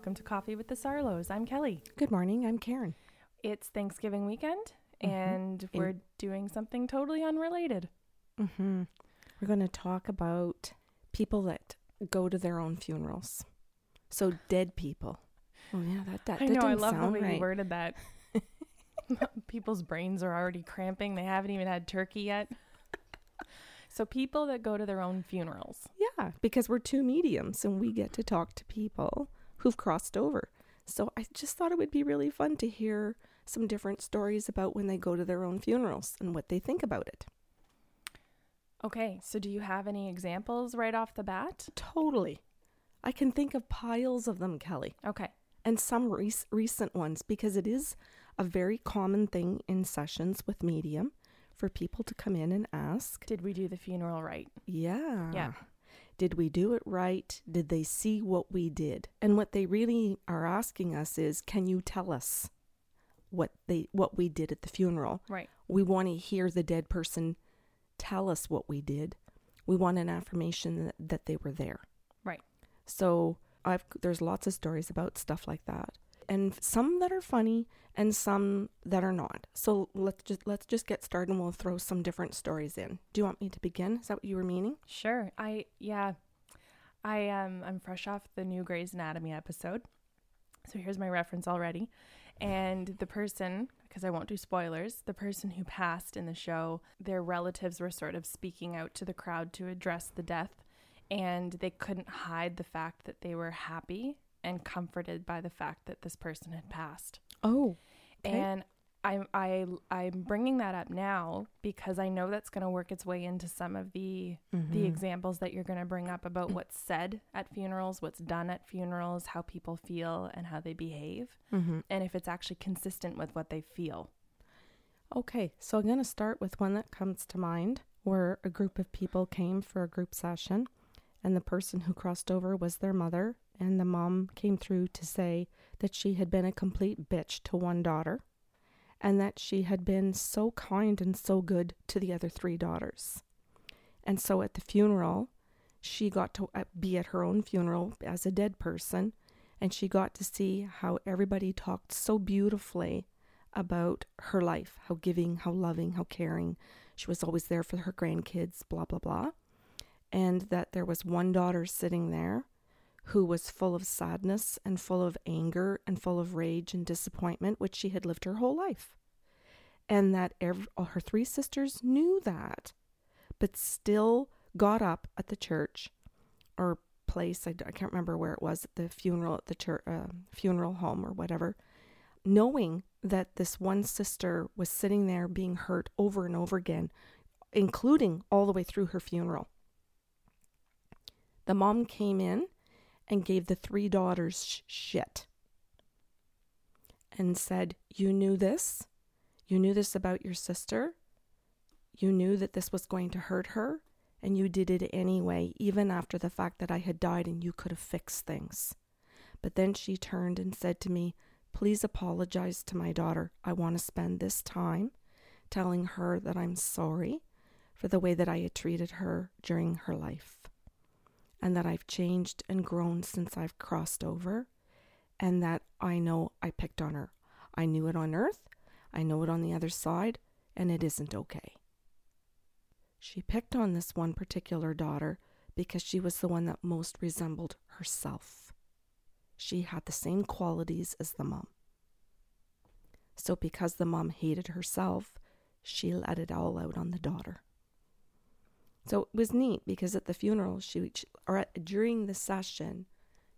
And welcome to Coffee with the Sarlos. I'm Kelly. Good morning. I'm Karen. It's Thanksgiving weekend Mhm. and we're doing something totally unrelated. Mm-hmm. We're going to talk about people that go to their own funerals. So dead people. Oh yeah, that that, I that know, I love the way right. you worded that. People's brains are already cramping. They haven't even had turkey yet. so, people that go to their own funerals. Yeah, because we're two mediums and we get to talk to people who've crossed over. So I just thought it would be really fun to hear some different stories about when they go to their own funerals and what they think about it. Okay, so do you have any examples right off the bat? Totally. I can think of piles of them, Kelly. Okay. and some rec- recent ones because it is a very common thing in sessions with medium for people to come in and ask, Did we do the funeral right? yeah. Yeah. Did we do it right? Did they see what we did? And what they really are asking us is, can you tell us what they what we did at the funeral? Right. We want to hear the dead person tell us what we did. We want an affirmation that, that they were there. Right. So I've there's lots of stories about stuff like that, and some that are funny and some that are not. So let's just let's just get started, and we'll throw some different stories in. Do you want me to begin? Is that what you were meaning? Sure. I yeah. I um I'm fresh off the new Grey's Anatomy episode. So here's my reference already. And the person, because I won't do spoilers, the person who passed in the show, their relatives were sort of speaking out to the crowd to address the death, and they couldn't hide the fact that they were happy and comforted by the fact that this person had passed. Oh, Okay. And I'm I I'm bringing that up now because I know that's going to work its way into some of the Mm-hmm. the examples that you're going to bring up about what's said at funerals, what's done at funerals, how people feel and how they behave, mm-hmm. and if it's actually consistent with what they feel. okay. So I'm gonna start with one that comes to mind, where a group of people came for a group session, and the person who crossed over was their mother, and the mom came through to say that she had been a complete bitch to one daughter and that she had been so kind and so good to the other three daughters. And so at the funeral, she got to uh, be at her own funeral as a dead person, and she got to see how everybody talked so beautifully about her life how giving, how loving, how caring. She was always there for her grandkids, blah, blah, blah. And that there was one daughter sitting there who was full of sadness and full of anger and full of rage and disappointment, which she had lived her whole life. And that ev all her three sisters knew that, but still got up at the church or place—I can't remember where it was, at the funeral at the church, uh, funeral home or whatever, knowing that this one sister was sitting there being hurt over and over again, including all the way through her funeral. The mom came in and gave the three daughters sh- shit and said, You knew this? You knew this about your sister? You knew that this was going to hurt her? And you did it anyway, even after the fact that I had died and you could have fixed things. But then she turned and said to me, Please apologize to my daughter. I want to spend this time telling her that I'm sorry for the way that I had treated her during her life and that I've changed and grown since I've crossed over, and that I know I picked on her. I knew it on earth, I know it on the other side, and it isn't okay. She picked on this one particular daughter because she was the one that most resembled herself. She had the same qualities as the mom. So, because the mom hated herself, she let it all out on the daughter. So it was neat because at the funeral, she, or at, during the session,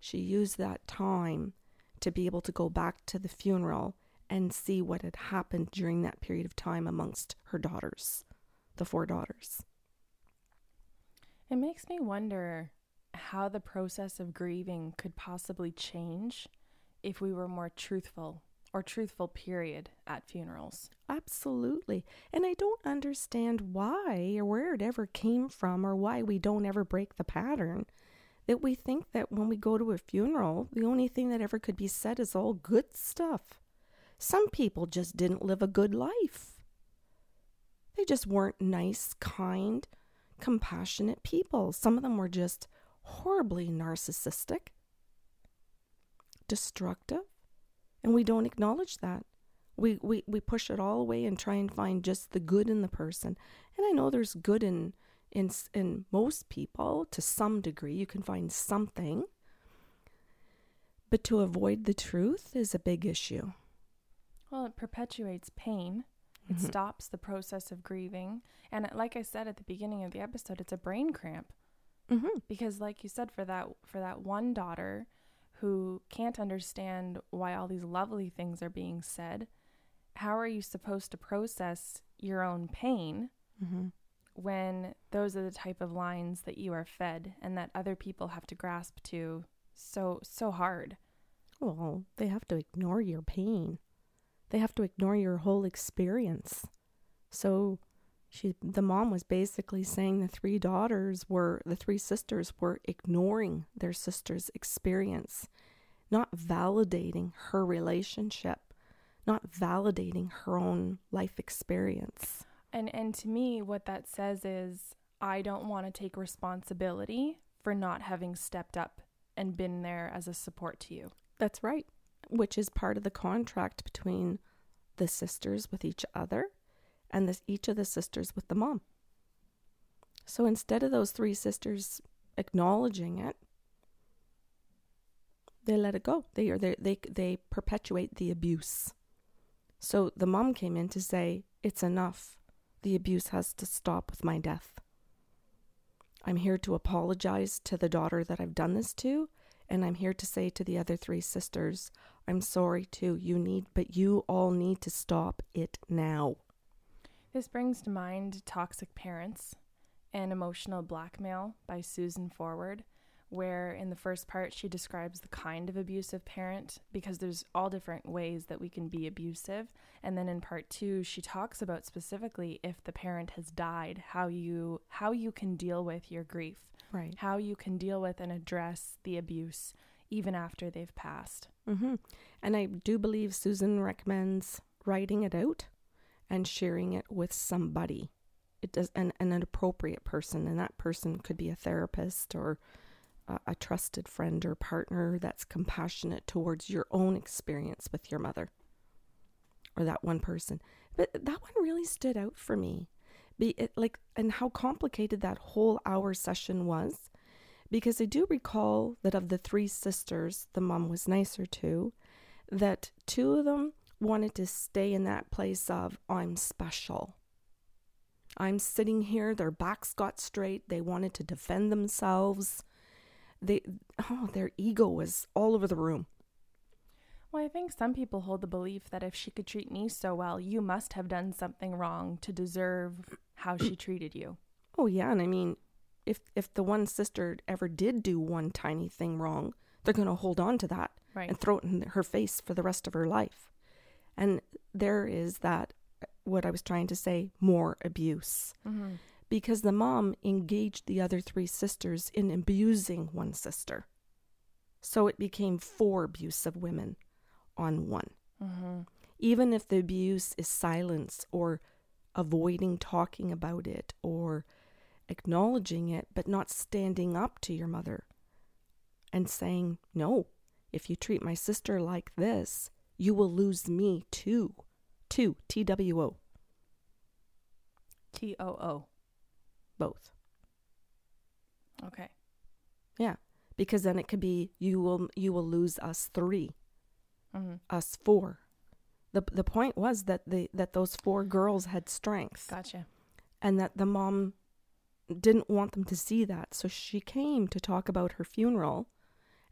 she used that time to be able to go back to the funeral and see what had happened during that period of time amongst her daughters, the four daughters. It makes me wonder how the process of grieving could possibly change if we were more truthful or truthful period at funerals. Absolutely. And I don't understand why or where it ever came from or why we don't ever break the pattern that we think that when we go to a funeral, the only thing that ever could be said is all good stuff. Some people just didn't live a good life. They just weren't nice, kind, compassionate people. Some of them were just horribly narcissistic. destructive and we don't acknowledge that. We, we we push it all away and try and find just the good in the person. And I know there's good in in in most people to some degree. You can find something. But to avoid the truth is a big issue. Well, it perpetuates pain. It Mhm. stops the process of grieving. And like I said at the beginning of the episode, it's a brain cramp. Mm-hmm. because like you said for that for that one daughter who can't understand why all these lovely things are being said how are you supposed to process your own pain Mm-hmm. when those are the type of lines that you are fed and that other people have to grasp to so so hard Well, they have to ignore your pain. They have to ignore your whole experience. So she the mom was basically saying the three daughters were the three sisters were ignoring their sister's experience, not validating her relationship, not validating her own life experience. and and to me what that says is i don't want to take responsibility for not having stepped up and been there as a support to you That's right, which is part of the contract between the sisters with each other and this each of the sisters with the mom. So instead of those three sisters acknowledging it, they let it go. They they they they perpetuate the abuse. So the mom came in to say, "It's enough. The abuse has to stop with my death. I'm here to apologize to the daughter that I've done this to, and I'm here to say to the other three sisters, I'm sorry too. You need, but you all need to stop it now. This brings to mind Toxic Parents and Emotional Blackmail by Susan Forward, where in the first part she describes the kind of abusive parent because there's all different ways that we can be abusive. And then in part 2 she talks about specifically if the parent has died, how you how you can deal with your grief, Right. how you can deal with and address the abuse even after they've passed. Mm-hmm. And I do believe Susan recommends writing it out and sharing it with somebody. It does, an, an appropriate person, and that person could be a therapist or a, a trusted friend or partner that's compassionate towards your own experience with your mother or that one person. But that one really stood out for me. Be it like and how complicated that whole hour session was because I do recall that of the three sisters the mom was nicer to, that two of them wanted to stay in that place of I'm special. I'm sitting here, their backs got straight, they wanted to defend themselves. They oh, their ego was all over the room. Well, I think some people hold the belief that if she could treat me so well, you must have done something wrong to deserve how she treated you. Oh yeah, and I mean, if if the one sister ever did do one tiny thing wrong, they're going to hold on to that Right. and throw it in her face for the rest of her life. And there is that what I was trying to say, more abuse. Mm-hmm. Because the mom engaged the other three sisters in abusing one sister. So it became four abusive women on one. Mm-hmm. Even if the abuse is silence or avoiding talking about it or acknowledging it, but not standing up to your mother and saying, No, if you treat my sister like this, you will lose me too. Two, T W O, T O O. both. Okay. Yeah, because then it could be you will you will lose us three, Mm-hmm. us four. the The point was that the that those four girls had strength. Gotcha. and that the mom didn't want them to see that. So she came to talk about her funeral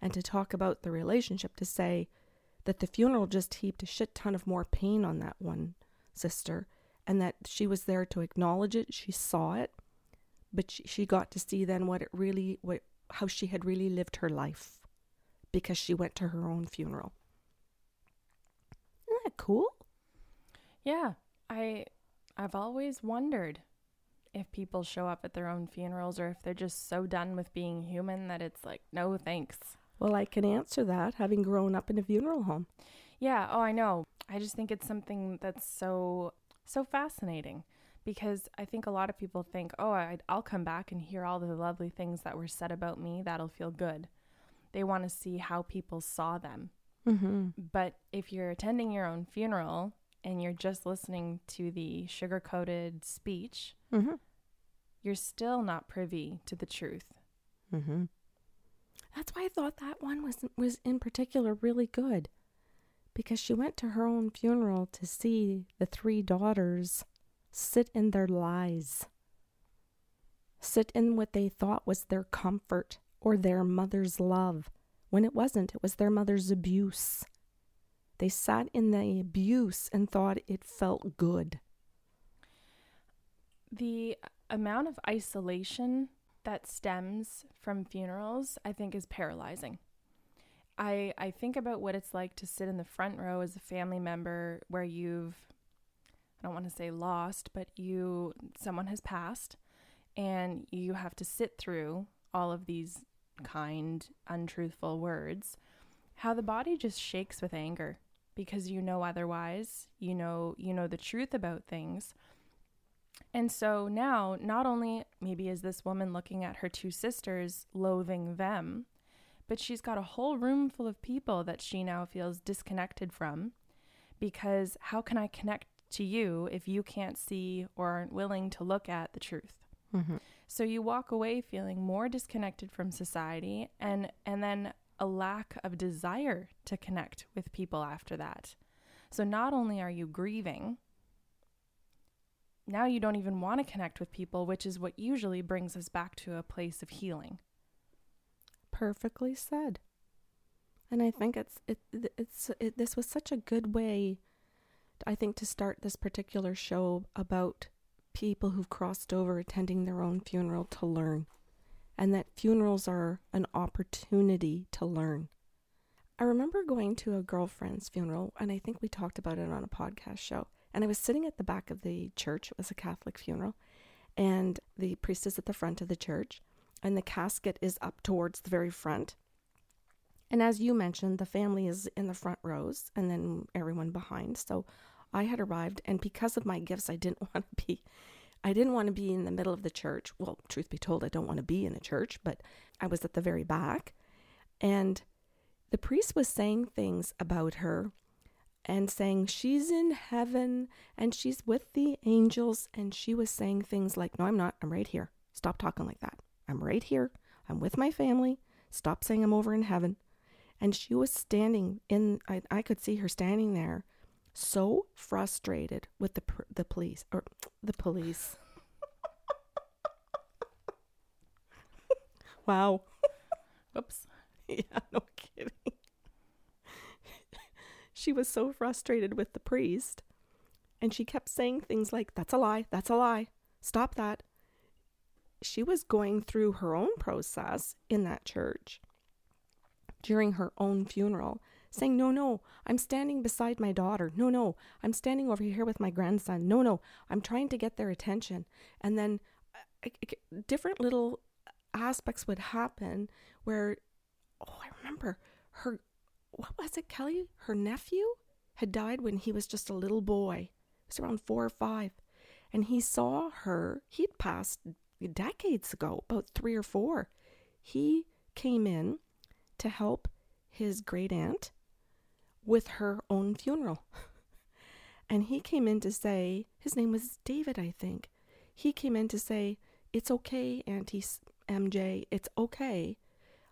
and to talk about the relationship to say that the funeral just heaped a shit ton of more pain on that one sister and that she was there to acknowledge it. She saw it, but she, she got to see then what it really, what, how she had really lived her life because she went to her own funeral. Isn't that cool? Yeah. I I've always wondered if people show up at their own funerals or if they're just so done with being human that it's like, no thanks. Well, I can answer that having grown up in a funeral home. Yeah, oh I know. I just think it's something that's so so fascinating because I think a lot of people think, "Oh, I, I'll come back and hear all the lovely things that were said about me. That'll feel good." They want to see how people saw them. Mm-hmm. But if you're attending your own funeral and you're just listening to the sugar coated speech, Mm-hmm. you're still not privy to the truth. Mm-hmm. That's why I thought that one was was in particular really good, because she went to her own funeral to see the three daughters sit in their lies, sit in what they thought was their comfort or their mother's love, when it wasn't. It was their mother's abuse. They sat in the abuse and thought it felt good. The amount of isolation that stems from funerals, I think, is paralyzing. I, I think about what it's like to sit in the front row as a family member where you've, I don't want to say lost, but you, someone has passed and you have to sit through all of these kind, untruthful words. How the body just shakes with anger because you know otherwise, you know, you know the truth about things. And so now, not only maybe is this woman looking at her two sisters, loathing them, but she's got a whole room full of people that she now feels disconnected from because how can I connect to you if you can't see or aren't willing to look at the truth? Mm-hmm. So you walk away feeling more disconnected from society and and then a lack of desire to connect with people after that. So not only are you grieving, now you don't even want to connect with people, which is what usually brings us back to a place of healing. perfectly said. And i think it's it it's it, this was such a good way i think to start this particular show about people who've crossed over attending their own funeral to learn. And that funerals are an opportunity to learn. I remember going to a girlfriend's funeral and i think we talked about it on a podcast show and i was sitting at the back of the church it was a catholic funeral and the priest is at the front of the church and the casket is up towards the very front. And as you mentioned, the family is in the front rows and then everyone behind. So I had arrived and because of my gifts I didn't want to be I didn't want to be in the middle of the church. Well, truth be told, I don't want to be in a church, but I was at the very back. And the priest was saying things about her and saying she's in heaven and she's with the angels and she was saying things like, "No, I'm not. I'm right here. Stop talking like that." I'm right here. I'm with my family. Stop saying I'm over in heaven. And she was standing in, I, I could see her standing there, so frustrated with the the police or the police. wow. Oops. Yeah, no kidding. She was so frustrated with the priest, and she kept saying things like, That's a lie. That's a lie. Stop that she was going through her own process in that church during her own funeral, saying, No, no, I'm standing beside my daughter. No, no, I'm standing over here with my grandson. No, no, I'm trying to get their attention. And then uh, different little aspects would happen where, oh, I remember her, what was it, Kelly? Her nephew had died when he was just a little boy. He was around four or five. And he saw her, he'd passed decades ago, about three or four. He came in to help his great aunt with her own funeral. and he came in to say, his name was David, I think. He came in to say, It's okay, Auntie MJ, it's okay.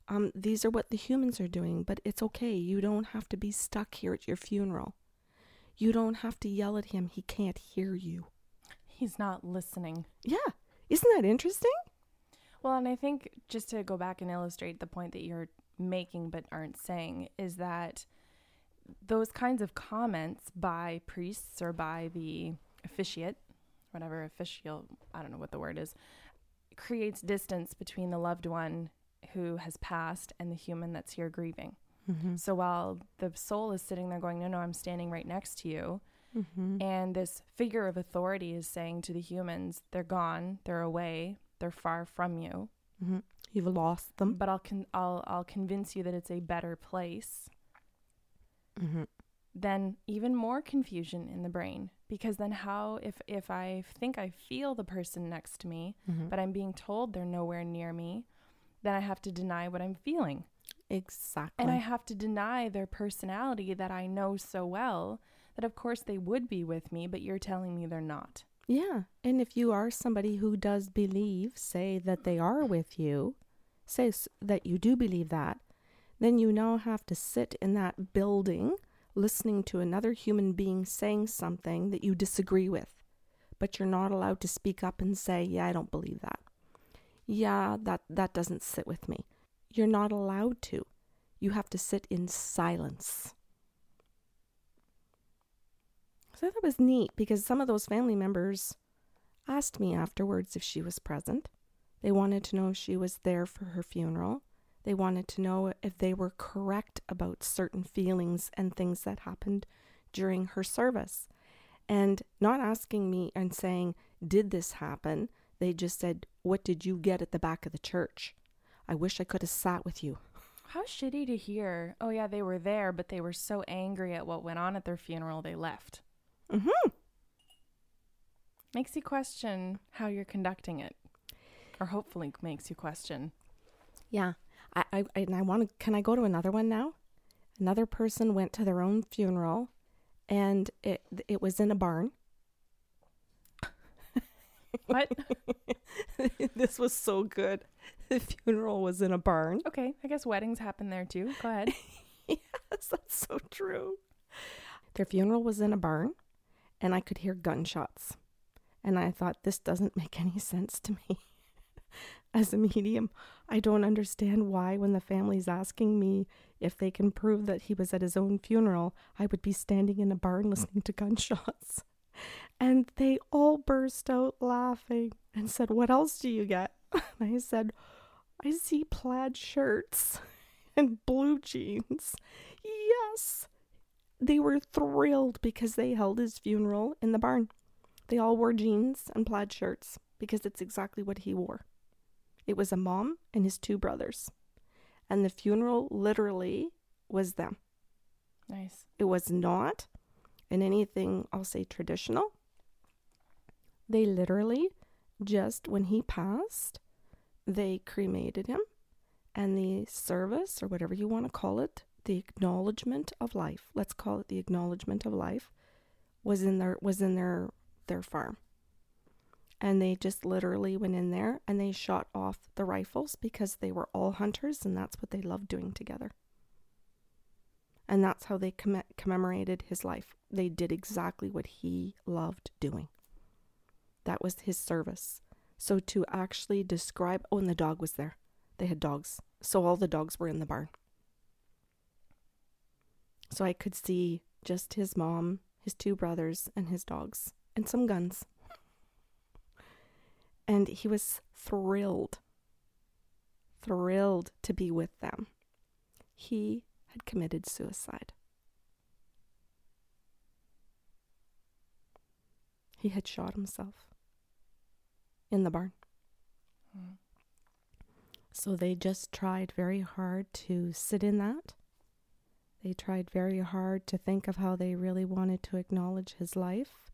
Um, these are what the humans are doing, but it's okay. You don't have to be stuck here at your funeral. You don't have to yell at him. He can't hear you. He's not listening. Yeah. Isn't that interesting? Well, and I think just to go back and illustrate the point that you're making but aren't saying is that those kinds of comments by priests or by the officiate, whatever official, I don't know what the word is, creates distance between the loved one who has passed and the human that's here grieving. Mm-hmm. So while the soul is sitting there going, No, no, I'm standing right next to you, Mm-hmm. and this figure of authority is saying to the humans, They're gone, they're away, they're far from you. Mm-hmm. You've lost them. But I'll con- I'll I'll convince you that it's a better place. Mm-hmm. Then even more confusion in the brain because then how if if I think I feel the person next to me, Mm-hmm. but I'm being told they're nowhere near me, then I have to deny what I'm feeling. Exactly. And I have to deny their personality that I know so well that, of course, they would be with me, but you're telling me they're not. Yeah. And if you are somebody who does believe, say that they are with you, say that you do believe that, then you now have to sit in that building listening to another human being saying something that you disagree with. But you're not allowed to speak up and say, "Yeah, I don't believe that." Yeah, that that doesn't sit with me. You're not allowed to. You have to sit in silence. So that was neat because some of those family members asked me afterwards if she was present. They wanted to know if she was there for her funeral. They wanted to know if they were correct about certain feelings and things that happened during her service. And not asking me and saying, Did this happen? They just said, What did you get at the back of the church? I wish I could have sat with you. How shitty to hear. Oh, yeah, they were there, but they were so angry at what went on at their funeral, they left. Mm-hmm. Makes you question how you're conducting it, or hopefully makes you question. Yeah. I, I, I- and I want to, can I go to another one now? Another person went to their own funeral and it, it was in a barn. What? this was so good. The funeral was in a barn. okay, I guess weddings happen there too. Go ahead. yes, that's so true. Their funeral was in a barn, and I could hear gunshots. And I thought, this doesn't make any sense to me. As a medium, I don't understand why, when the family's asking me if they can prove that he was at his own funeral, I would be standing in a barn listening to gunshots. And they all burst out laughing and said, What else do you get? And I said, I see plaid shirts and blue jeans. Yes. They were thrilled because they held his funeral in the barn. They all wore jeans and plaid shirts because it's exactly what he wore. It was a mom and his two brothers. And the funeral literally was them. Nice. It was not in anything, I'll say, traditional. They literally just, when he passed, they cremated him. And the service, or whatever you want to call it, the acknowledgement of life, let's call it the acknowledgement of life, was in their was in their their farm. And they just literally went in there and they shot off the rifles because they were all hunters and that's what they loved doing together and that's how they comm- commemorated his life. They did exactly what he loved doing. That was his service. So to actually describe, oh, and the dog was there. They had dogs. So all the dogs were in the barn. So I could see just his mom, his two brothers, and his dogs, and some guns. And he was thrilled, thrilled to be with them. He had committed suicide. He had shot himself in the barn. Mm. So they just tried very hard to sit in that. They tried very hard to think of how they really wanted to acknowledge his life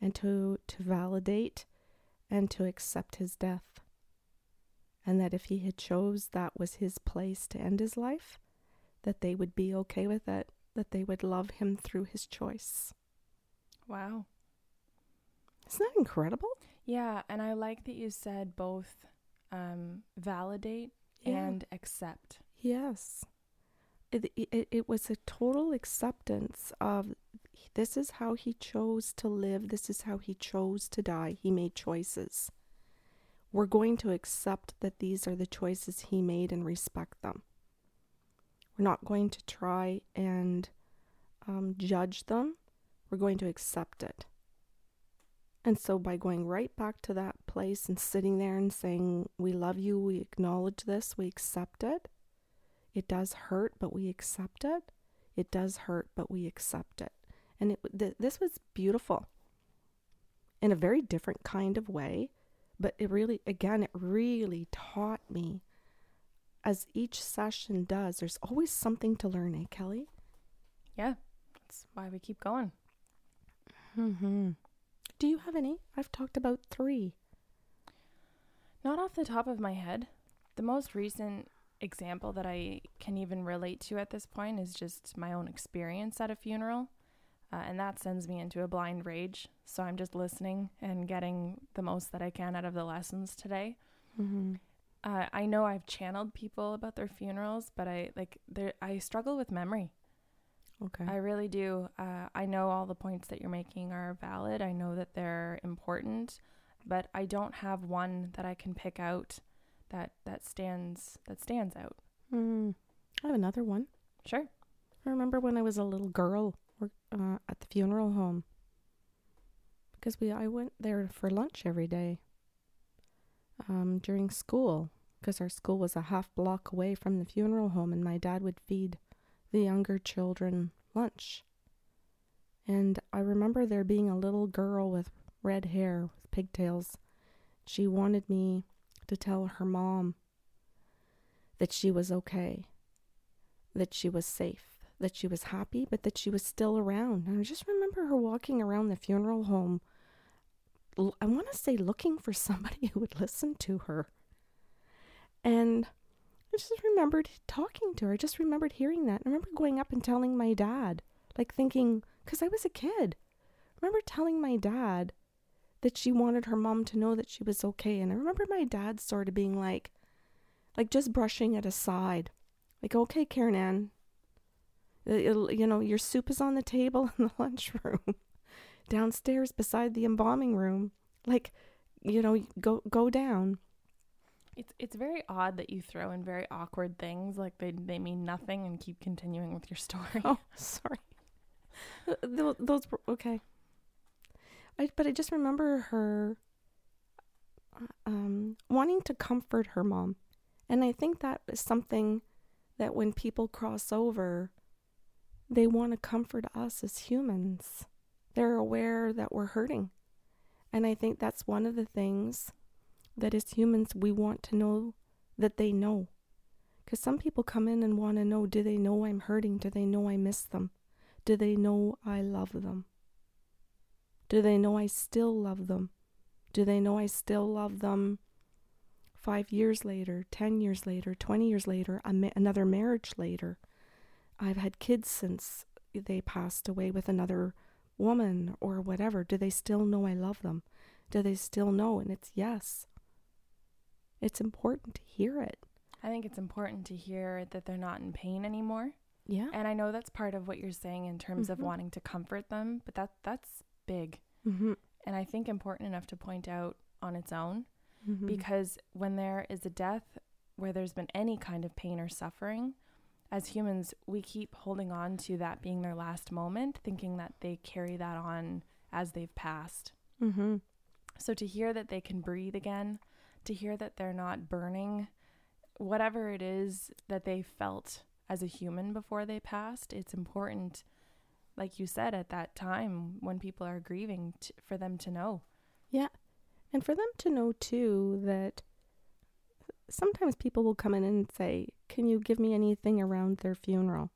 and to, to validate and to accept his death. And that if he had chose that was his place to end his life, that they would be okay with it, that they would love him through his choice. Wow. Isn't that incredible? Yeah, and I like that you said both um, validate and accept. Yes. It, it, it was a total acceptance of this is how he chose to live, this is how he chose to die. He made choices. We're going to accept that these are the choices he made and respect them. We're not going to try and um, judge them. We're going to accept it. And so, by going right back to that place and sitting there and saying, We love you, we acknowledge this, we accept it, it does hurt, but we accept it. It does hurt, but we accept it. And it, th- this was beautiful in a very different kind of way. But it really, again, it really taught me, as each session does, there's always something to learn, eh, Kelly? Yeah, that's why we keep going. Mm-hmm. Do you have any? I've talked about three. Not off the top of my head. The most recent example that I can even relate to at this point is just my own experience at a funeral. Uh, and that sends me into a blind rage. So I'm just listening and getting the most that I can out of the lessons today. Mm-hmm. Uh, I know I've channeled people about their funerals, but I like. I struggle with memory. Okay. I really do. Uh, I know all the points that you're making are valid. I know that they're important, but I don't have one that I can pick out that that stands that stands out. Mm. I have another one. Sure. I remember when I was a little girl uh, at the funeral home because we I went there for lunch every day um, during school because our school was a half block away from the funeral home, and my dad would feed the younger children lunch. And I remember there being a little girl with red hair with pigtails. She wanted me to tell her mom that she was okay, that she was safe, that she was happy, but that she was still around. And I just remember her walking around the funeral home. I want to say looking for somebody who would listen to her. And I just remembered talking to her. I just remembered hearing that. I remember going up and telling my dad, like thinking, because I was a kid. I remember telling my dad that she wanted her mom to know that she was okay. And I remember my dad sort of being like, like just brushing it aside. Like, okay, Karen Ann, you know, your soup is on the table in the lunchroom, downstairs beside the embalming room. Like, you know, go go down. It's it's very odd that you throw in very awkward things like they they mean nothing and keep continuing with your story. Oh, sorry. those, those were okay. I but I just remember her um wanting to comfort her mom. And I think that is something that when people cross over they want to comfort us as humans. They're aware that we're hurting. And I think that's one of the things that as humans we want to know that they know. Because some people come in and want to know do they know I'm hurting? Do they know I miss them? Do they know I love them? Do they know I still love them? Do they know I still love them five years later, 10 years later, 20 years later, another marriage later? I've had kids since they passed away with another woman or whatever. Do they still know I love them? Do they still know? And it's yes. It's important to hear it. I think it's important to hear that they're not in pain anymore. Yeah. And I know that's part of what you're saying in terms mm-hmm. of wanting to comfort them, but that that's big. Mm-hmm. And I think important enough to point out on its own mm-hmm. because when there is a death where there's been any kind of pain or suffering, as humans, we keep holding on to that being their last moment, thinking that they carry that on as they've passed. Mm-hmm. So to hear that they can breathe again, to hear that they're not burning, whatever it is that they felt as a human before they passed, it's important, like you said, at that time when people are grieving, t- for them to know. Yeah. And for them to know too that sometimes people will come in and say, Can you give me anything around their funeral?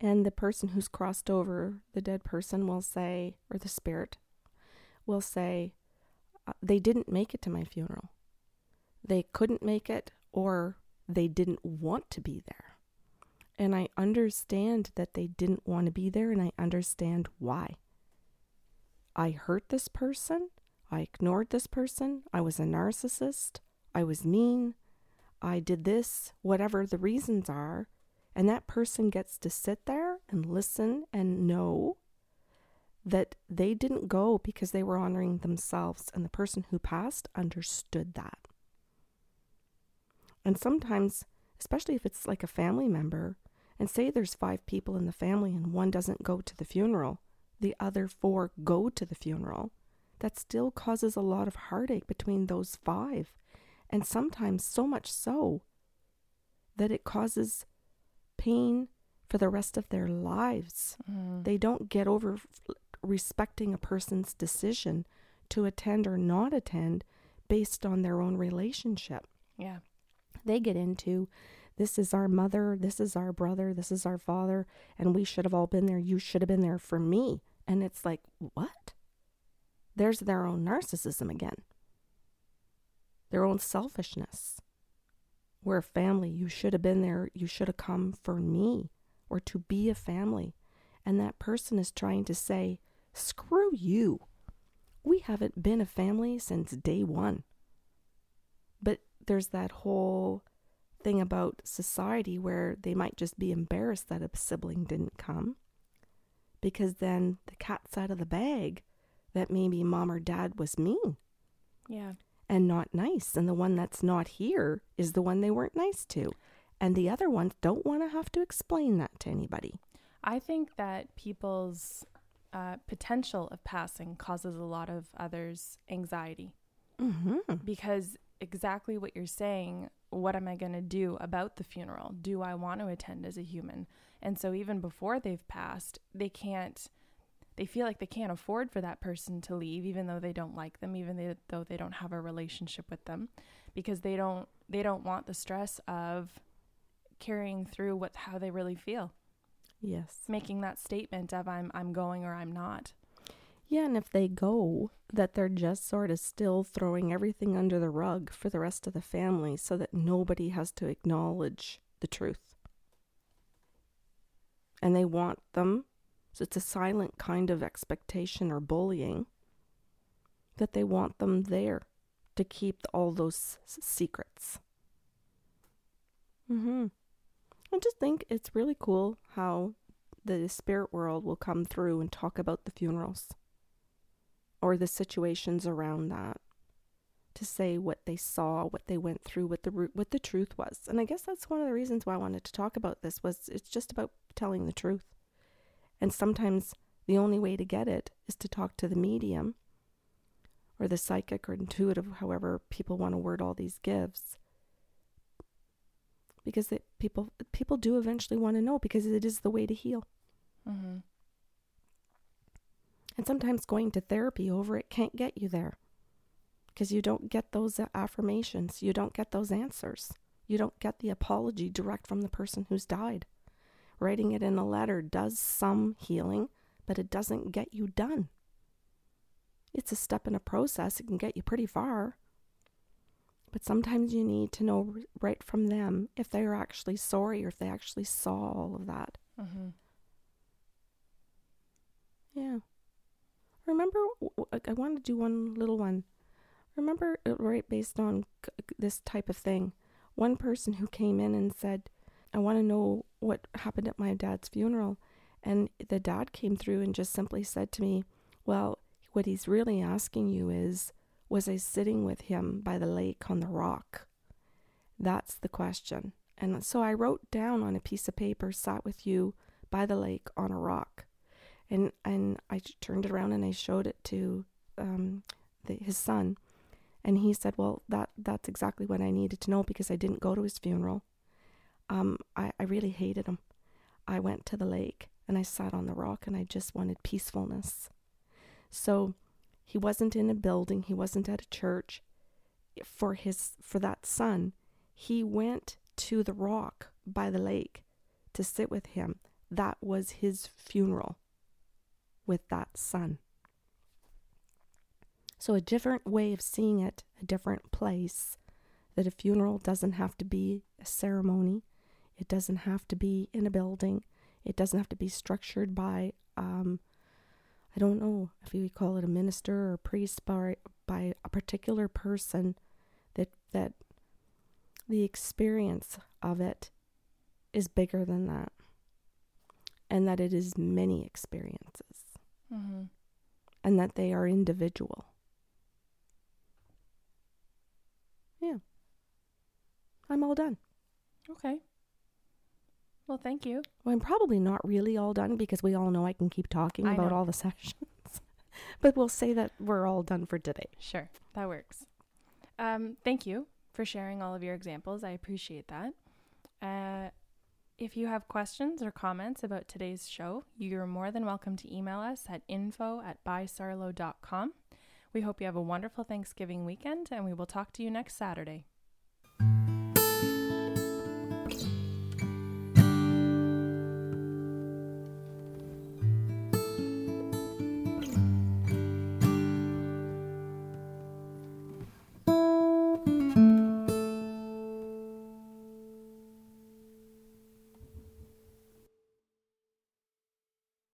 And the person who's crossed over, the dead person, will say, or the spirit will say, uh, They didn't make it to my funeral. They couldn't make it, or they didn't want to be there. And I understand that they didn't want to be there, and I understand why. I hurt this person. I ignored this person. I was a narcissist. I was mean. I did this, whatever the reasons are, and that person gets to sit there and listen and know that they didn't go because they were honoring themselves, and the person who passed understood that. And sometimes, especially if it's like a family member, and say there's five people in the family and one doesn't go to the funeral, the other four go to the funeral, that still causes a lot of heartache between those five and sometimes so much so that it causes pain for the rest of their lives. Mm. They don't get over respecting a person's decision to attend or not attend based on their own relationship. Yeah. They get into this is our mother, this is our brother, this is our father, and we should have all been there. You should have been there for me. And it's like, what? There's their own narcissism again their own selfishness. We're a family. You should have been there. You should have come for me or to be a family. And that person is trying to say, screw you. We haven't been a family since day one. There's that whole thing about society where they might just be embarrassed that a sibling didn't come because then the cat's out of the bag that maybe mom or dad was mean Yeah. and not nice. And the one that's not here is the one they weren't nice to. And the other ones don't want to have to explain that to anybody. I think that people's uh, potential of passing causes a lot of others anxiety Mm-hmm. because exactly what you're saying what am I going to do about the funeral? Do I want to attend as a human? And so even before they've passed, they can't they feel like they can't afford for that person to leave even though they don't like them, even they, though they don't have a relationship with them because they don't they don't want the stress of carrying through what how they really feel, Yes. making that statement of I'm I'm going or I'm not. Yeah, and if they go, that they're just sort of still throwing everything under the rug for the rest of the family so that nobody has to acknowledge the truth. And they want them, so it's a silent kind of expectation or bullying, that they want them there to keep all those s- secrets. Mm-hmm. I just think it's really cool how the spirit world will come through and talk about the funerals or the situations around that to say what they saw, what they went through, what the what the truth was. And I guess that's one of the reasons why I wanted to talk about this was it's just about telling the truth. And sometimes the only way to get it is to talk to the medium or the psychic or intuitive, however people want to word all these gifts. Because it, people people do eventually want to know because it is the way to heal. Mm-hmm. And sometimes going to therapy over it can't get you there because you don't get those uh, affirmations. You don't get those answers. You don't get the apology direct from the person who's died. Writing it in a letter does some healing, but it doesn't get you done. It's a step in a process. It can get you pretty far. But sometimes you need to know right from them if they are actually sorry or if they actually saw all of that. Mm-hmm. Yeah. Remember, I want to do one little one. Remember, uh, right, based on this type of thing, one person who came in and said, I want to know what happened at my dad's funeral. And the dad came through and just simply said to me, Well, what he's really asking you is, was I sitting with him by the lake on the rock? That's the question. And so I wrote down on a piece of paper, sat with you by the lake on a rock and and I turned it around and I showed it to um, the, his son, and he said, "Well, that that's exactly what I needed to know because I didn't go to his funeral. Um, I I really hated him. I went to the lake and I sat on the rock and I just wanted peacefulness. So he wasn't in a building. He wasn't at a church. For his for that son, he went to the rock by the lake to sit with him. That was his funeral with that son. So, a different way of seeing it, a different place, that a funeral doesn't have to be a ceremony, it doesn't have to be in a building, it doesn't have to be structured by, um, I don't know if you call it a minister or a priest, by, by a particular person, that, that the experience of it is bigger than that, and that it is many experiences Mm-hmm. and that they are individual. Yeah. I'm all done. Okay. Well, thank you. Well, I'm probably not really all done because we all know I can keep talking I about know. all the sessions. but we'll say that we're all done for today. Sure, that works. Um, thank you for sharing all of your examples. I appreciate that. Uh, if you have questions or comments about today's show, you're more than welcome to email us at info at bysarlo.com. We hope you have a wonderful Thanksgiving weekend, and we will talk to you next Saturday.